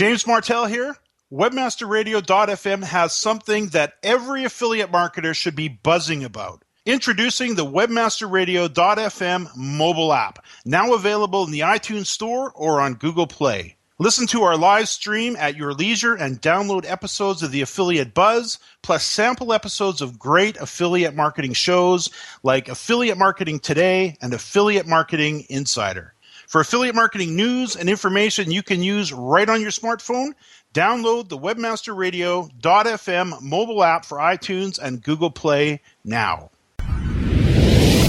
James Martell here. Webmasterradio.fm has something that every affiliate marketer should be buzzing about. Introducing the Webmasterradio.fm mobile app, now available in the iTunes Store or on Google Play. Listen to our live stream at your leisure and download episodes of the Affiliate Buzz, plus sample episodes of great affiliate marketing shows like Affiliate Marketing Today and Affiliate Marketing Insider. For affiliate marketing news and information you can use right on your smartphone, download the webmasterradio.fm mobile app for iTunes and Google Play now.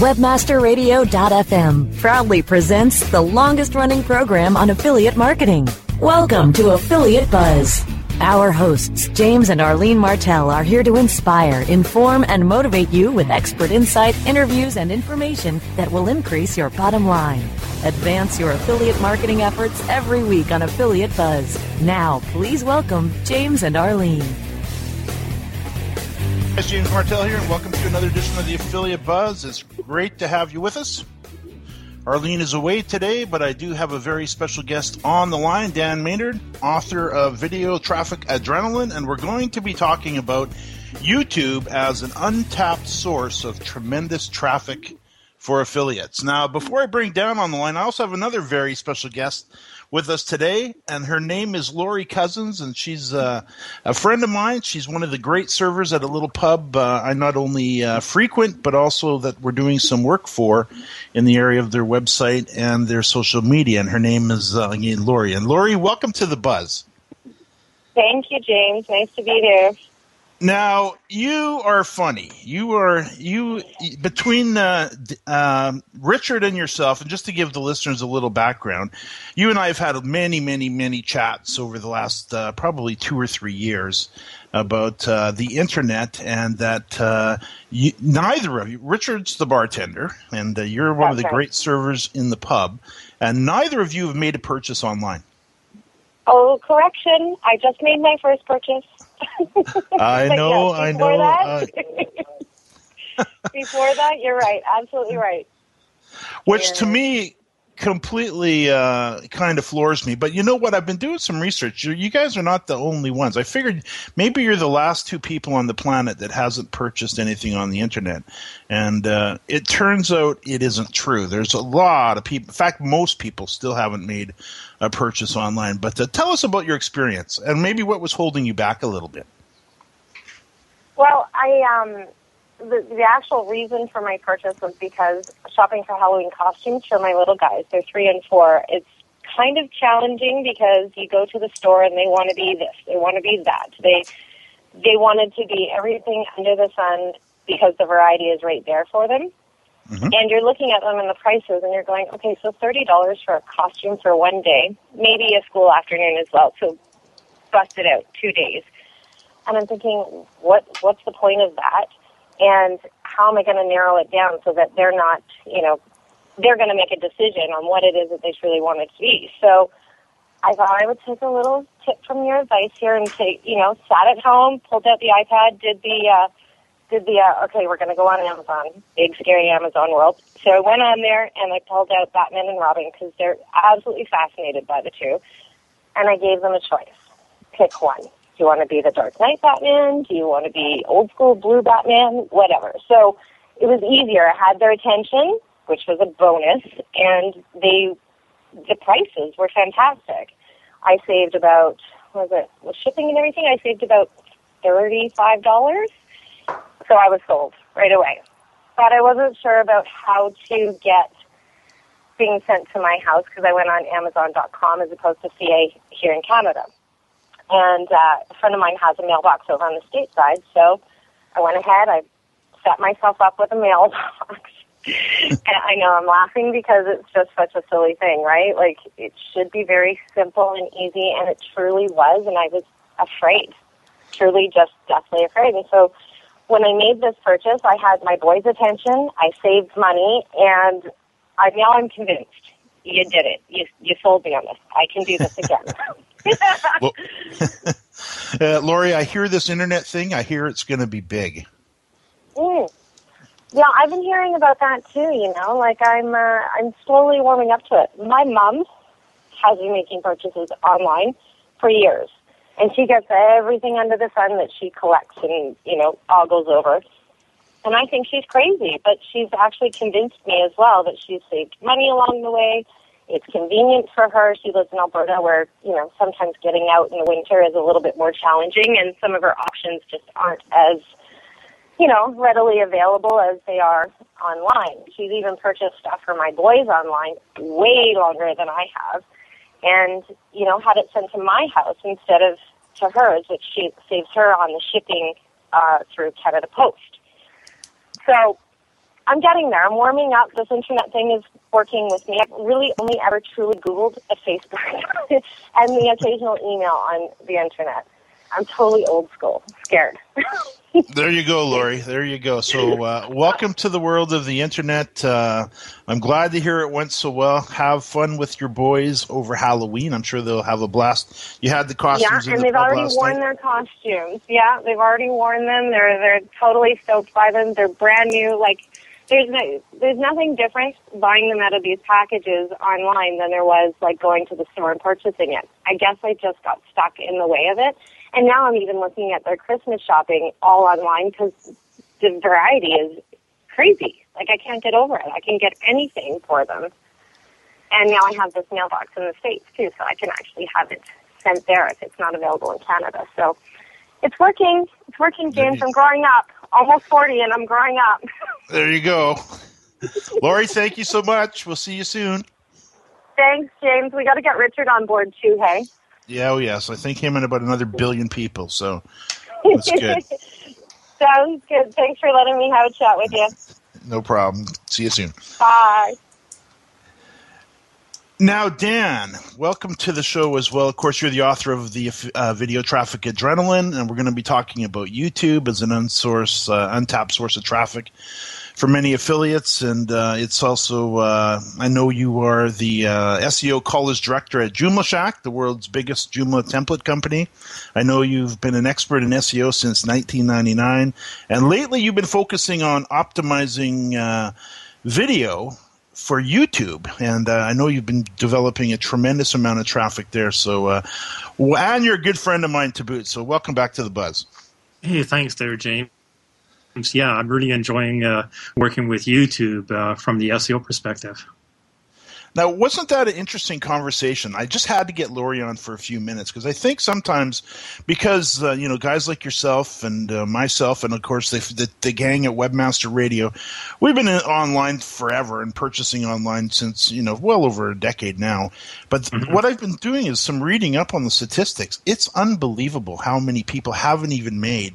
Webmasterradio.fm proudly presents the longest running program on affiliate marketing. Welcome to Affiliate Buzz. Our hosts, James and Arlene Martell, are here to inspire, inform, and motivate you with expert insight, interviews, and information that will increase your bottom line. Advance your affiliate marketing efforts every week on Affiliate Buzz. Now, please welcome James and Arlene. It's James Martell here, and welcome to another edition of the Affiliate Buzz. It's great to have you with us. Arlene is away today, but I do have a very special guest on the line, Dan Maynard, author of Video Traffic Adrenaline, and we're going to be talking about YouTube as an untapped source of tremendous traffic for affiliates. Now, before I bring Dan on the line, I also have another very special guest with us today, and her name is Lori Cousins, and she's uh, a friend of mine. She's one of the great servers at a little pub uh, I not only uh, frequent, but also that we're doing some work for in the area of their website and their social media. And her name is uh, again Lori. And Lori, welcome to the Buzz. Thank you, James. Nice to be here. Now you are funny. You are you between uh, uh, Richard and yourself, and just to give the listeners a little background, you and I have had many, many, many chats over the last uh, probably two or three years about uh, the internet, and that uh, you, neither of you, Richard's the bartender, and uh, you're one of the great servers in the pub, and neither of you have made a purchase online. Oh, correction! I just made my first purchase. I know, yes, I know. That, uh, before that, you're right. Absolutely right. Which yeah. to me completely uh, kind of floors me. But you know what? I've been doing some research. You guys are not the only ones. I figured maybe you're the last two people on the planet that hasn't purchased anything on the internet. And uh, it turns out it isn't true. There's a lot of people. In fact, most people still haven't made a purchase online. But uh, tell us about your experience and maybe what was holding you back a little bit. Well, I um, the, the actual reason for my purchase was because shopping for Halloween costumes for my little guys, they're three and four, it's kind of challenging because you go to the store and they want to be this, they want to be that. They they wanted to be everything under the sun because the variety is right there for them. Mm-hmm. And you're looking at them and the prices and you're going, okay, so $30 for a costume for one day, maybe a school afternoon as well. So bust it out, two days. And I'm thinking, what, what's the point of that? And how am I going to narrow it down so that they're not, you know, they're going to make a decision on what it is that they truly want it to be. So I thought I would take a little tip from your advice here and take, you know, sat at home, pulled out the iPad, did the, uh, did the, uh, okay, we're going to go on Amazon, big scary Amazon world. So I went on there and I pulled out Batman and Robin because they're absolutely fascinated by the two. And I gave them a choice. Pick one you want to be the Dark Knight Batman? Do you want to be old school blue Batman? Whatever. So it was easier. I had their attention, which was a bonus, and they the prices were fantastic. I saved about was it with shipping and everything? I saved about thirty five dollars. So I was sold right away. But I wasn't sure about how to get being sent to my house because I went on Amazon.com as opposed to CA here in Canada. And uh, a friend of mine has a mailbox over on the state side, so I went ahead. I set myself up with a mailbox. and I know I'm laughing because it's just such a silly thing, right? Like it should be very simple and easy, and it truly was. And I was afraid, truly, just deathly afraid. And so when I made this purchase, I had my boys' attention. I saved money, and I now I'm convinced you did it. You you sold me on this. I can do this again. uh, Lori, I hear this internet thing. I hear it's going to be big. Mm. Yeah, I've been hearing about that too. You know, like I'm, uh, I'm slowly warming up to it. My mom has been making purchases online for years. And she gets everything under the sun that she collects and, you know, all goes over. And I think she's crazy, but she's actually convinced me as well that she's saved money along the way. It's convenient for her. She lives in Alberta where, you know, sometimes getting out in the winter is a little bit more challenging and some of her options just aren't as, you know, readily available as they are online. She's even purchased stuff for my boys online way longer than I have and, you know, had it sent to my house instead of to hers, which she saves her on the shipping uh, through Canada Post. So I'm getting there. I'm warming up. This internet thing is working with me. I've really only ever truly Googled a Facebook and the occasional email on the internet. I'm totally old school, scared. there you go, Lori. There you go. So, uh, welcome to the world of the internet. Uh, I'm glad to hear it went so well. Have fun with your boys over Halloween. I'm sure they'll have a blast. You had the costumes. Yeah, and the they've already worn night. their costumes. Yeah, they've already worn them. They're they're totally stoked by them. They're brand new. Like there's no, there's nothing different buying them out of these packages online than there was like going to the store and purchasing it. I guess I just got stuck in the way of it. And now I'm even looking at their Christmas shopping all online because the variety is crazy. Like I can't get over it. I can get anything for them. And now I have this mailbox in the States too, so I can actually have it sent there if it's not available in Canada. So it's working. It's working, James. I'm growing up. Almost 40 and I'm growing up. There you go. Lori, thank you so much. We'll see you soon. Thanks, James. We got to get Richard on board too, hey? Yeah, oh yes. I think him and about another billion people. So that's good. Sounds good. Thanks for letting me have a chat with you. No problem. See you soon. Bye. Now, Dan, welcome to the show as well. Of course, you're the author of the uh, Video Traffic Adrenaline, and we're going to be talking about YouTube as an unsource, uh, untapped source of traffic for many affiliates. And uh, it's also, uh, I know you are the uh, SEO college director at Joomla Shack, the world's biggest Joomla template company. I know you've been an expert in SEO since 1999, and lately you've been focusing on optimizing uh, video for YouTube, and uh, I know you've been developing a tremendous amount of traffic there. So, uh, and you're a good friend of mine to boot. So, welcome back to the Buzz. Hey, thanks, there, James. Yeah, I'm really enjoying uh, working with YouTube uh, from the SEO perspective. Now, wasn't that an interesting conversation? I just had to get Lori on for a few minutes because I think sometimes, because uh, you know, guys like yourself and uh, myself, and of course the, the, the gang at Webmaster Radio, we've been online forever and purchasing online since you know well over a decade now. But mm-hmm. what I've been doing is some reading up on the statistics. It's unbelievable how many people haven't even made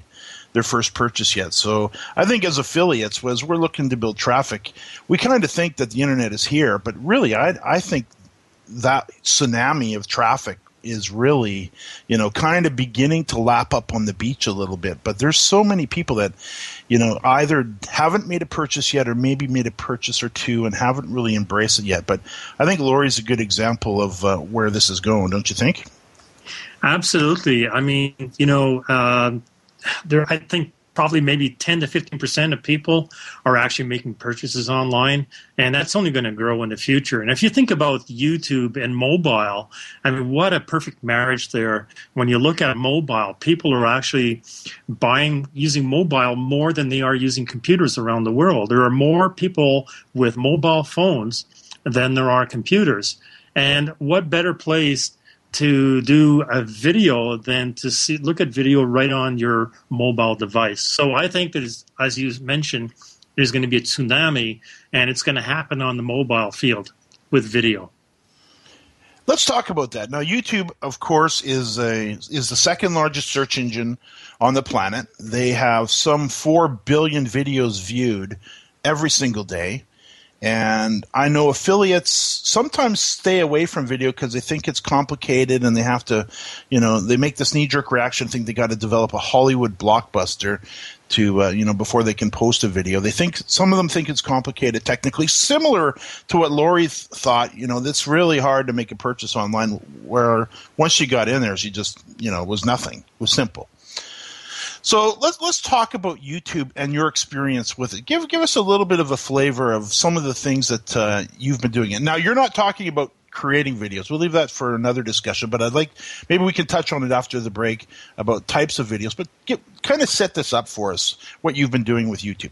their first purchase yet. So I think as affiliates, as we're looking to build traffic, we kind of think that the internet is here, but really, I I think that tsunami of traffic is really, you know, kind of beginning to lap up on the beach a little bit. But there's so many people that, you know, either haven't made a purchase yet or maybe made a purchase or two and haven't really embraced it yet. But I think Lori's a good example of uh, where this is going, don't you think? Absolutely. I mean, you know, uh, there I think probably maybe 10 to 15 percent of people are actually making purchases online and that's only going to grow in the future. And if you think about youtube and mobile i mean what a perfect marriage there. When you look at mobile people are actually buying using mobile more than they are using computers around the world. There are more people with mobile phones than there are computers. And what better place to do a video than to see look at video right on your mobile device. So I think that, as you mentioned, there's going to be a tsunami, and it's going to happen on the mobile field with video. Let's talk about that now. YouTube, of course, is a is the second largest search engine on the planet. They have some four billion videos viewed every single day. And I know affiliates sometimes stay away from video because they think it's complicated and they have to, you know, they make this knee jerk reaction, think they got to develop a Hollywood blockbuster to, uh, you know, before they can post a video. They think some of them think it's complicated technically, similar to what Lori th- thought. You know, it's really hard to make a purchase online. Where once she got in there, she just, you know, was nothing. It was simple. So let's let's talk about YouTube and your experience with it. Give give us a little bit of a flavor of some of the things that uh, you've been doing. And now you're not talking about creating videos. We'll leave that for another discussion, but I'd like maybe we can touch on it after the break about types of videos. But get, kind of set this up for us what you've been doing with YouTube.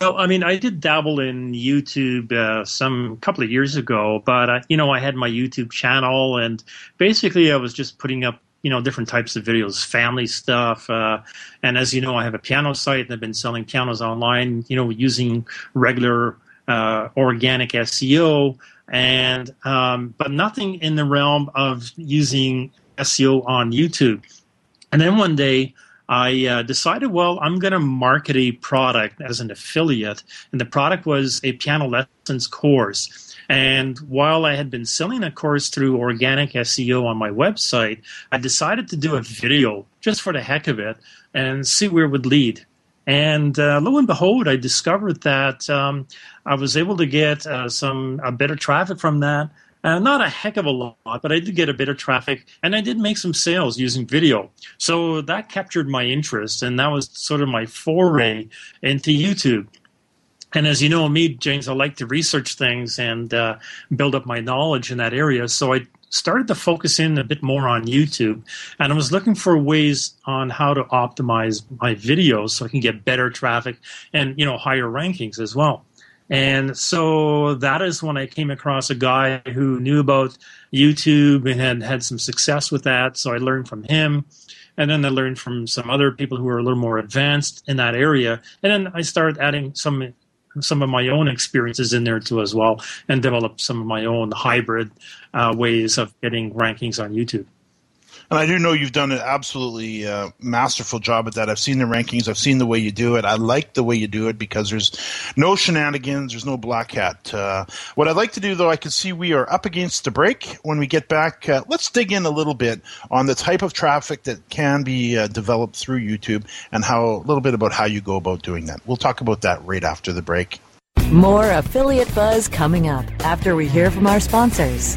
Well, I mean, I did dabble in YouTube uh, some couple of years ago, but you know, I had my YouTube channel, and basically, I was just putting up you know different types of videos, family stuff, uh, and as you know, I have a piano site, and I've been selling pianos online. You know, using regular uh, organic SEO, and um, but nothing in the realm of using SEO on YouTube. And then one day. I uh, decided, well, I'm going to market a product as an affiliate. And the product was a piano lessons course. And while I had been selling a course through organic SEO on my website, I decided to do a video just for the heck of it and see where it would lead. And uh, lo and behold, I discovered that um, I was able to get uh, some bit of traffic from that. Uh, not a heck of a lot, but I did get a bit of traffic and I did make some sales using video. So that captured my interest, and that was sort of my foray into YouTube. And as you know me, James, I like to research things and uh, build up my knowledge in that area. So I started to focus in a bit more on YouTube, and I was looking for ways on how to optimize my videos so I can get better traffic and you know higher rankings as well. And so that is when I came across a guy who knew about YouTube and had had some success with that. So I learned from him. And then I learned from some other people who were a little more advanced in that area. And then I started adding some some of my own experiences in there too as well and develop some of my own hybrid uh, ways of getting rankings on YouTube. And I do know you've done an absolutely uh, masterful job at that. I've seen the rankings. I've seen the way you do it. I like the way you do it because there's no shenanigans. There's no black hat. Uh, what I'd like to do, though, I can see we are up against the break. When we get back, uh, let's dig in a little bit on the type of traffic that can be uh, developed through YouTube and how a little bit about how you go about doing that. We'll talk about that right after the break. More affiliate buzz coming up after we hear from our sponsors.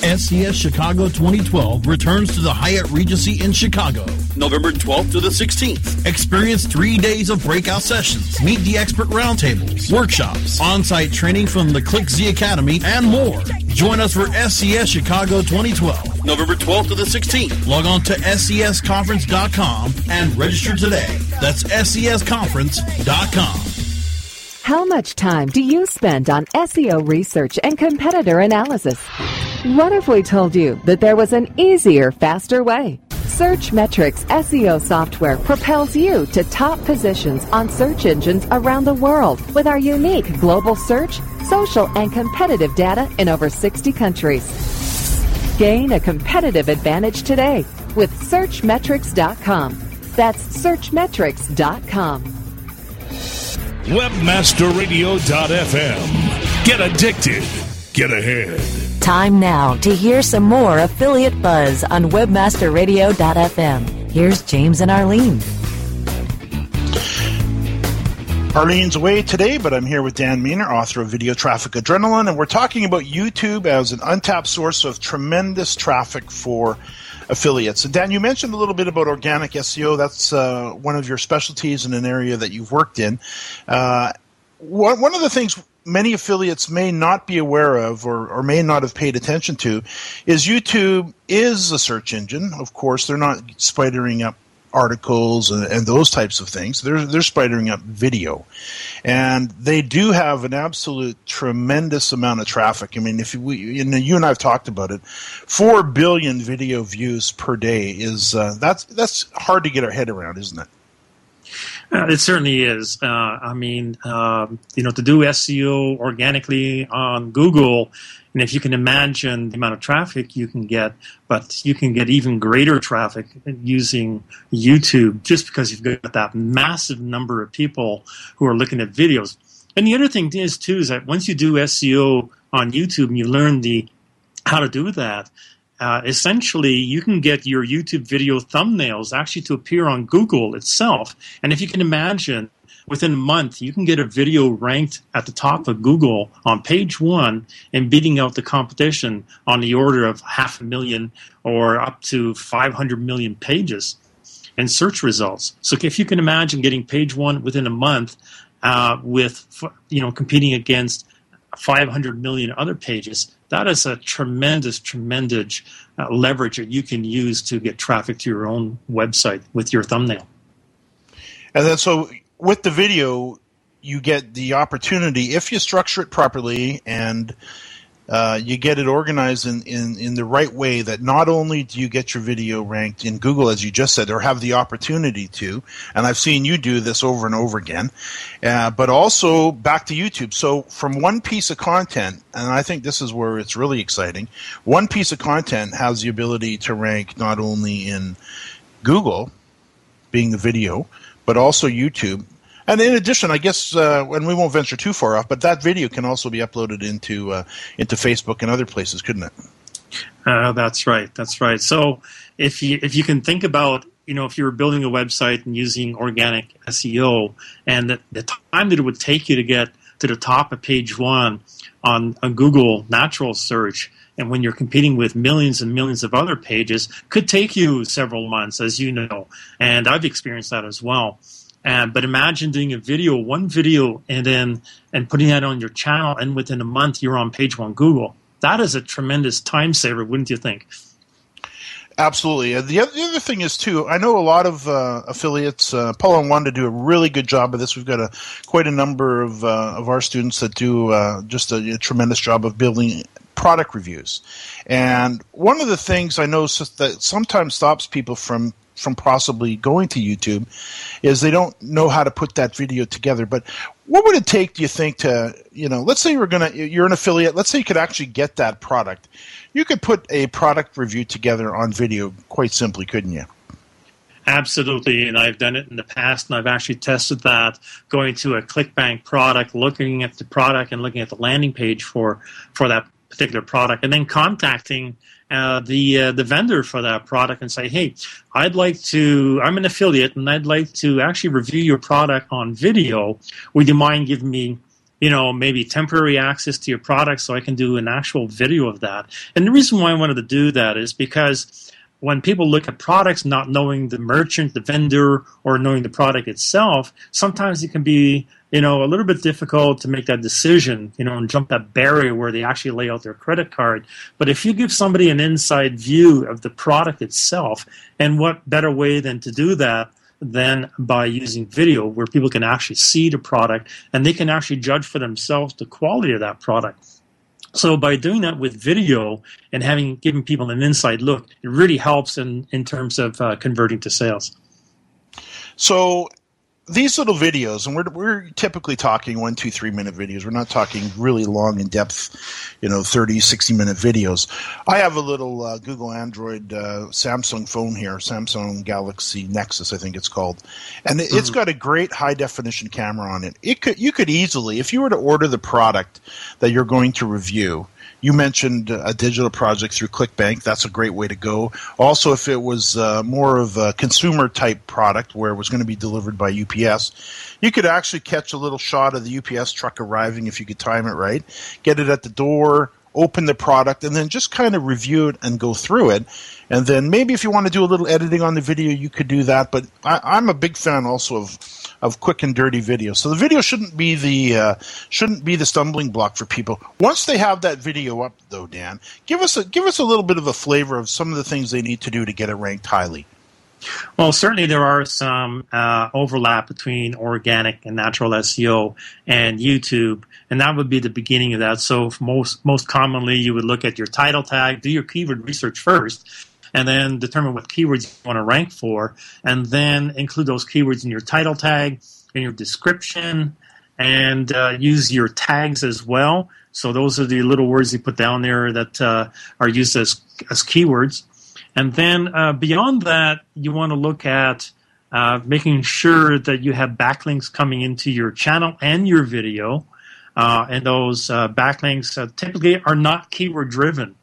SES Chicago 2012 returns to the Hyatt Regency in Chicago, November 12th to the 16th. Experience three days of breakout sessions, meet the expert roundtables, workshops, on-site training from the ClickZ Academy, and more. Join us for SES Chicago 2012, November 12th to the 16th. Log on to SESconference.com and register today. That's SESconference.com. How much time do you spend on SEO research and competitor analysis? What if we told you that there was an easier, faster way? Searchmetrics SEO software propels you to top positions on search engines around the world with our unique global search, social, and competitive data in over 60 countries. Gain a competitive advantage today with Searchmetrics.com. That's Searchmetrics.com. Webmasterradio.fm. Get addicted. Get ahead. Time now to hear some more affiliate buzz on webmasterradio.fm. Here's James and Arlene. Arlene's away today, but I'm here with Dan Maynard, author of Video Traffic Adrenaline, and we're talking about YouTube as an untapped source of tremendous traffic for affiliates. And Dan, you mentioned a little bit about organic SEO. That's uh, one of your specialties in an area that you've worked in. Uh, one of the things many affiliates may not be aware of or, or may not have paid attention to is YouTube is a search engine. Of course, they're not spidering up articles and, and, those types of things. They're they're spidering up video, and they do have an absolute tremendous amount of traffic. I mean, if we you, know, you and I have talked about it, four billion video views per day is uh, that's that's hard to get our head around, isn't it? Uh, it certainly is. Uh, I mean, um, you know, to do SEO organically on Google, and if you can imagine the amount of traffic you can get, but you can get even greater traffic using YouTube just because you've got that massive number of people who are looking at videos. And the other thing is too is that once you do SEO on YouTube and you learn the how to do that, uh, essentially you can get your YouTube video thumbnails actually to appear on Google itself. And if you can imagine, within a month, you can get a video ranked at the top of Google on page one and beating out the competition on the order of half a million or up to 500 million pages and search results. So if you can imagine getting page one within a month uh, with, you know, competing against 500 million other pages, that is a tremendous, tremendous uh, leverage that you can use to get traffic to your own website with your thumbnail. And then, so with the video, you get the opportunity if you structure it properly and uh, you get it organized in, in, in the right way that not only do you get your video ranked in Google, as you just said, or have the opportunity to, and I've seen you do this over and over again, uh, but also back to YouTube. So from one piece of content, and I think this is where it's really exciting, one piece of content has the ability to rank not only in Google, being the video, but also YouTube and in addition, I guess, uh, and we won't venture too far off, but that video can also be uploaded into uh, into Facebook and other places, couldn't it? Uh, that's right. That's right. So if you if you can think about you know if you were building a website and using organic SEO, and the, the time that it would take you to get to the top of page one on a Google natural search, and when you're competing with millions and millions of other pages, could take you several months, as you know, and I've experienced that as well. Uh, but imagine doing a video, one video, and then and putting that on your channel, and within a month you're on page one Google. That is a tremendous time saver, wouldn't you think? Absolutely. The other, the other thing is too. I know a lot of uh, affiliates. Uh, Paul and Wanda do a really good job of this. We've got a quite a number of uh, of our students that do uh, just a, a, tremendous job of building product reviews. And one of the things I know that sometimes stops people from from possibly going to YouTube is they don't know how to put that video together. But what would it take, do you think, to you know, let's say you're gonna you're an affiliate, let's say you could actually get that product. You could put a product review together on video quite simply, couldn't you? Absolutely, and I've done it in the past, and I've actually tested that going to a ClickBank product, looking at the product and looking at the landing page for for that particular product, and then contacting uh, the uh, the vendor for that product and say, "Hey, I'd like to. I'm an affiliate, and I'd like to actually review your product on video. Would you mind giving me?" You know, maybe temporary access to your product so I can do an actual video of that. And the reason why I wanted to do that is because when people look at products not knowing the merchant, the vendor, or knowing the product itself, sometimes it can be you know, a little bit difficult to make that decision, you know, and jump that barrier where they actually lay out their credit card. But if you give somebody an inside view of the product itself, and what better way than to do that than by using video where people can actually see the product and they can actually judge for themselves the quality of that product. So by doing that with video and having given people an inside look, it really helps in, in terms of uh, converting to sales. So these little videos, and we're we're typically talking one, two, three minute videos. We're not talking really long, in depth, you know, 30, 60 minute videos. I have a little uh, Google Android uh, Samsung phone here, Samsung Galaxy Nexus, I think it's called, and mm-hmm. it's got a great high definition camera on it. It could you could easily, if you were to order the product that you're going to review you mentioned a digital project through ClickBank. That's a great way to go. Also, if it was uh, more of a consumer type product where it was going to be delivered by UPS, you could actually catch a little shot of the UPS truck arriving if you could time it right, get it at the door, open the product, and then just kind of review it and go through it. And then maybe if you want to do a little editing on the video, you could do that. But I, I'm a big fan also of of quick and dirty video. So the video shouldn't be the uh, shouldn't be the stumbling block for people. Once they have that video up, though, Dan, give us a give us a little bit of a flavor of some of the things they need to do to get it ranked highly. Well, certainly there are some uh, overlap between organic and natural SEO and YouTube, and that would be the beginning of that. So most most commonly, you would look at your title tag, do your keyword research first, and then determine what keywords you want to rank for, and then include those keywords in your title tag, in your description, and uh, use your tags as well. So those are the little words you put down there that uh, are used as as keywords. And then uh, beyond that, you want to look at uh, making sure that you have backlinks coming into your channel and your video. Uh, and those uh, backlinks typically are not keyword driven.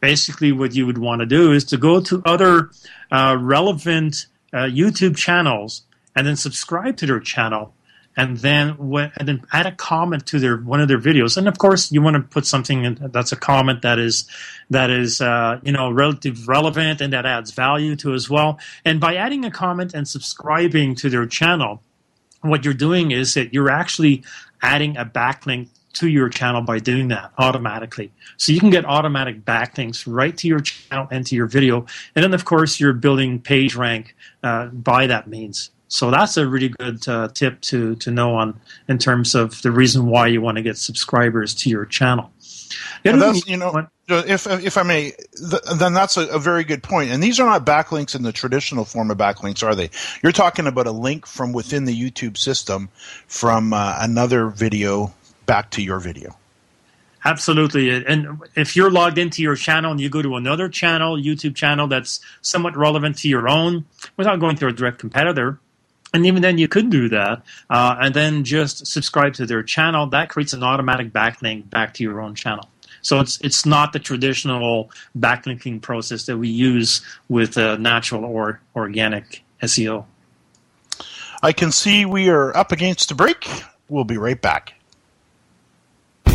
Basically, what you would want to do is to go to other relevant YouTube channels and then subscribe to their channel and then and then add a comment to their one of their videos. And of course, you want to put something in, that's a comment that is that is uh, you know relative relevant and that adds value to as well. And by adding a comment and subscribing to their channel, what you're doing is that you're actually adding a backlink to your channel by doing that automatically. So you can get automatic backlinks right to your channel and to your video. And then, of course, you're building page rank uh, by that means. So that's a really good uh, tip to to know on in terms of the reason why you want to get subscribers to your channel. Yeah, that's, you know, if if I may, th- then that's a, a, very good point. And these are not backlinks in the traditional form of backlinks, are they? You're talking about a link from within the YouTube system from uh, another video back to your video. Absolutely. And if you're logged into your channel and you go to another channel, YouTube channel that's somewhat relevant to your own, without going to a direct competitor, and even then, you could do that, uh, and then just subscribe to their channel. That creates an automatic backlink back to your own channel. So it's it's not the traditional backlinking process that we use with uh, natural or organic SEO. I can see we are up against a break. We'll be right back.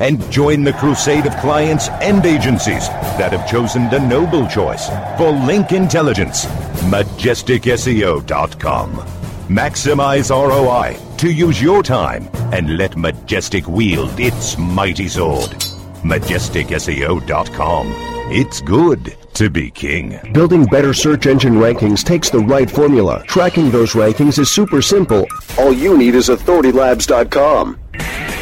and join the crusade of clients and agencies that have chosen the noble choice for link intelligence. MajesticSEO.com. Maximize ROI to use your time and let Majestic wield its mighty sword. MajesticSEO.com. It's good to be king. Building better search engine rankings takes the right formula. Tracking those rankings is super simple. All you need is AuthorityLabs.com.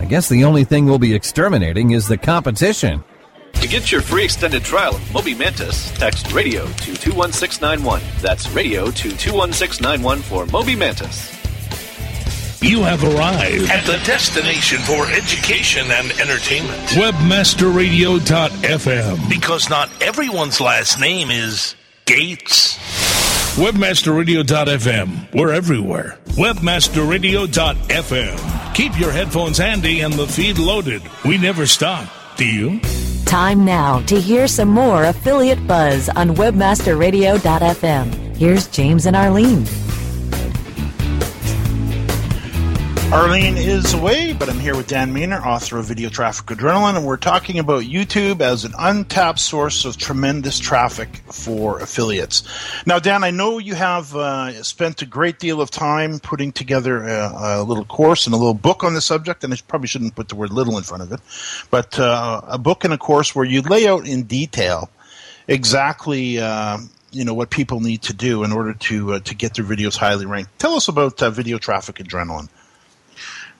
I guess the only thing we'll be exterminating is the competition. To get your free extended trial of Moby Mantis, text radio to 21691. That's radio to 21691 for Moby Mantis. You have arrived at the destination for education and entertainment. Webmasterradio.fm. Because not everyone's last name is Gates. Webmasterradio.fm. We're everywhere. Webmasterradio.fm. Keep your headphones handy and the feed loaded. We never stop. Do you? Time now to hear some more affiliate buzz on webmasterradio.fm. Here's James and Arlene. Arlene is away, but I'm here with Dan Maynard, author of Video Traffic Adrenaline, and we're talking about YouTube as an untapped source of tremendous traffic for affiliates. Now, Dan, I know you have uh, spent a great deal of time putting together a, a, little course and a little book on the subject, and I probably shouldn't put the word little in front of it, but uh, a book and a course where you lay out in detail exactly. Uh, you know what people need to do in order to uh, to get their videos highly ranked. Tell us about uh, Video Traffic Adrenaline.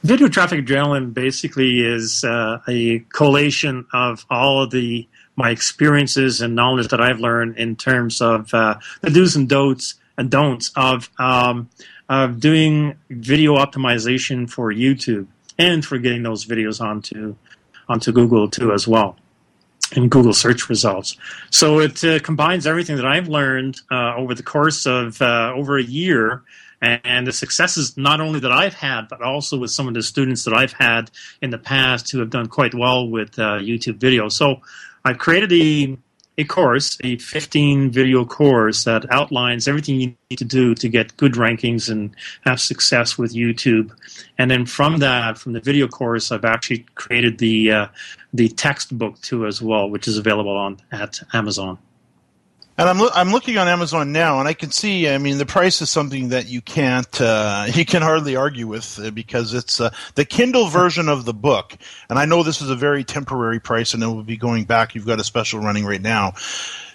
Video traffic adrenaline basically is uh, a collation of all of the my experiences and knowledge that I've learned in terms of uh, the do's and don'ts and don'ts of um, of doing video optimization for YouTube and for getting those videos onto onto Google too as well in Google search results. So it uh, combines everything that I've learned uh, over the course of uh, over a year and the successes not only that I've had, but also with some of the students that I've had in the past who have done quite well with uh, YouTube videos. So I've created a, a course, a 15 video course that outlines everything you need to do to get good rankings and have success with YouTube. And then from that, from the video course, I've actually created the uh, the textbook too as well, which is available on at Amazon. And I'm lo- I'm looking on Amazon now, and I can see. I mean, the price is something that you can't uh, you can hardly argue with uh, because it's uh, the Kindle version of the book. And I know this is a very temporary price, and it will be going back. You've got a special running right now,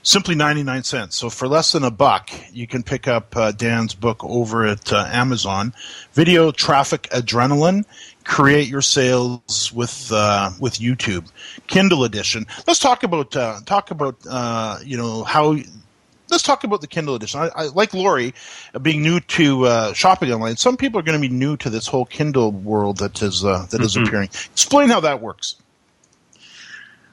simply ninety nine cents. So for less than a buck, you can pick up uh, Dan's book over at uh, Amazon. Video Traffic Adrenaline create your sales with uh, with YouTube Kindle edition. Let's talk about uh, talk about uh, you know how. Let's talk about the Kindle edition. I, I like Lori uh, being new to uh, shopping online. Some people are going to be new to this whole Kindle world that is uh, that is Mhm. appearing. Explain how that works.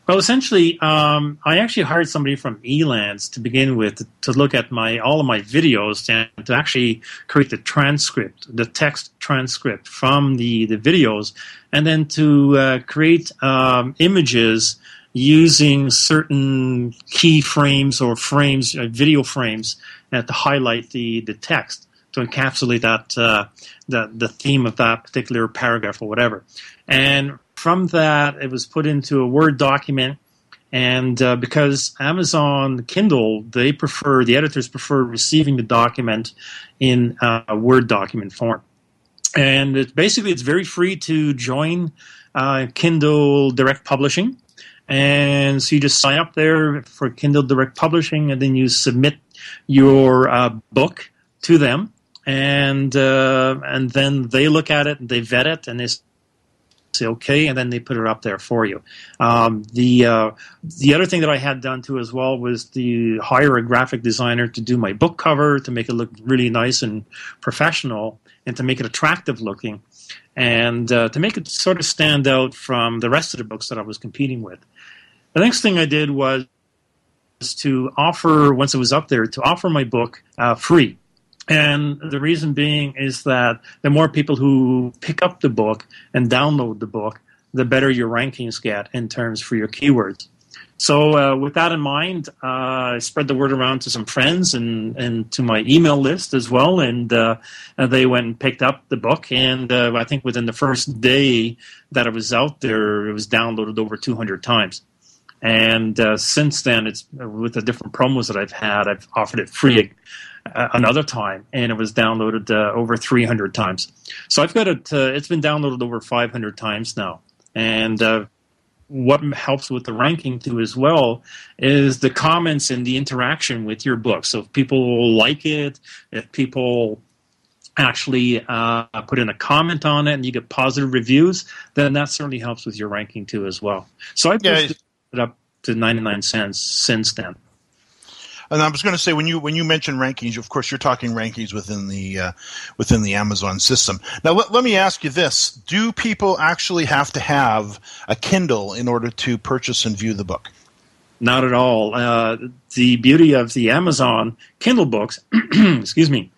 Well, essentially, um, I actually hired somebody from Elance to begin with to look at my all of my videos and to actually create the transcript, the text transcript from the, the videos, and then to uh, create um, images using certain key frames or frames, uh, video frames, uh, to highlight the, the text to encapsulate that uh, the the theme of that particular paragraph or whatever. And from that, it was put into a Word document. And uh, because Amazon Kindle, they prefer the editors prefer receiving the document in uh, a Word document form. And it's basically it's very free to join uh, Kindle Direct Publishing. And so you just sign up there for Kindle Direct Publishing, and then you submit your uh, book to them, and uh, and then they look at it and they vet it, and they say okay, and then they put it up there for you. Um, the uh, the other thing that I had done too as well was to hire a graphic designer to do my book cover to make it look really nice and professional, and to make it attractive looking, and uh, to make it sort of stand out from the rest of the books that I was competing with. The next thing I did was to offer once it was up there to offer my book uh, free. And the reason being is that the more people who pick up the book and download the book, the better your rankings get in terms for your keywords. So, uh, with that in mind, uh, I spread the word around to some friends and, and to my email list as well. And uh, they went and picked up the book. And uh, I think within the first day that it was out there, it was downloaded over 200 times. And uh, since then, it's with the different promos that I've had, I've offered it free uh, another time, and it was downloaded uh, over 300 times. So I've got it. Uh, it's been downloaded over 500 times now, and uh, what helps with the ranking too as well is the comments and the interaction with your book. So if people like it, if people actually uh, put in a comment on it and you get positive reviews, then that certainly helps with your ranking too as well. So I've Yeah, boosted it up to 99 cents since then. And I was going to say when you when you mention rankings, of course, you're talking rankings within the uh, within the Amazon system. Now, let, let me ask you this: Do people actually have to have a Kindle in order to purchase and view the book? Not at all. Uh, the beauty of the Amazon Kindle books, excuse me,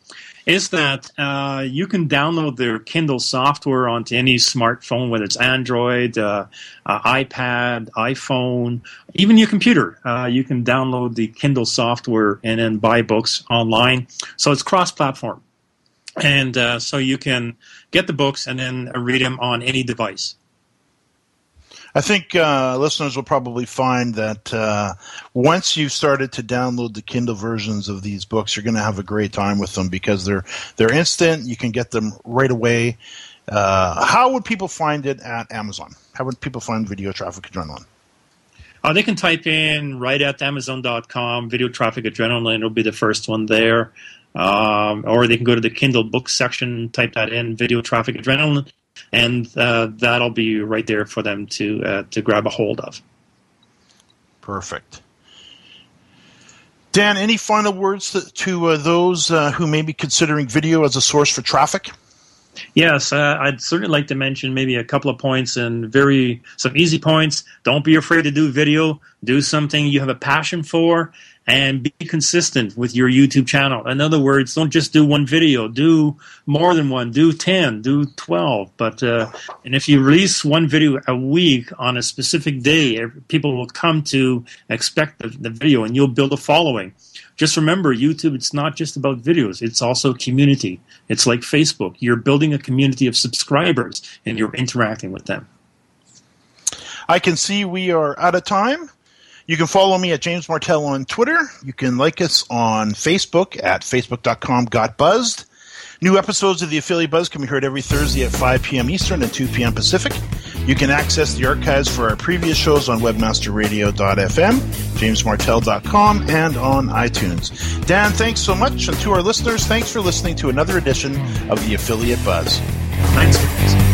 is that uh, you can download their Kindle software onto any smartphone, whether it's Android, uh, uh, iPad, iPhone, even your computer. Uh, you can download the Kindle software and then buy books online. So it's cross-platform, and uh, so you can get the books and then read them on any device. I think uh, listeners will probably find that uh, once you've started to download the Kindle versions of these books, you're going to have a great time with them because they're they're instant. You can get them right away. Uh, how would people find it at Amazon? How would people find Video Traffic Adrenaline? Uh, they can type in right at Amazon.com, video traffic adrenaline. It'll be the first one there. Um, or they can go to the Kindle book section, type that in, video traffic adrenaline, and uh, that'll be right there for them to uh, to grab a hold of. Perfect. Dan, any final words to, to uh, those uh, who may be considering video as a source for traffic? Yes, uh, I'd certainly like to mention maybe a couple of points and very some easy points. Don't be afraid to do video. Do something you have a passion for, and be consistent with your YouTube channel. In other words, don't just do one video. Do more than one. Do ten. Do twelve. But uh, and if you release one video a week on a specific day, people will come to expect the, the video, and you'll build a following just remember YouTube, it's not just about videos, it's also community. It's like Facebook. You're building a community of subscribers and you're interacting with them. I can see we are out of time. You can follow me at James Martell on Twitter. You can like us on Facebook at facebook.com got buzzed. New episodes of the Affiliate Buzz can be heard every Thursday at 5 p.m. Eastern and 2 p.m. Pacific. You can access the archives for our previous shows on webmasterradio.fm, jamesmartell.com, and on iTunes. Dan, thanks so much. And to our listeners, thanks for listening to another edition of the Affiliate Buzz. Thanks.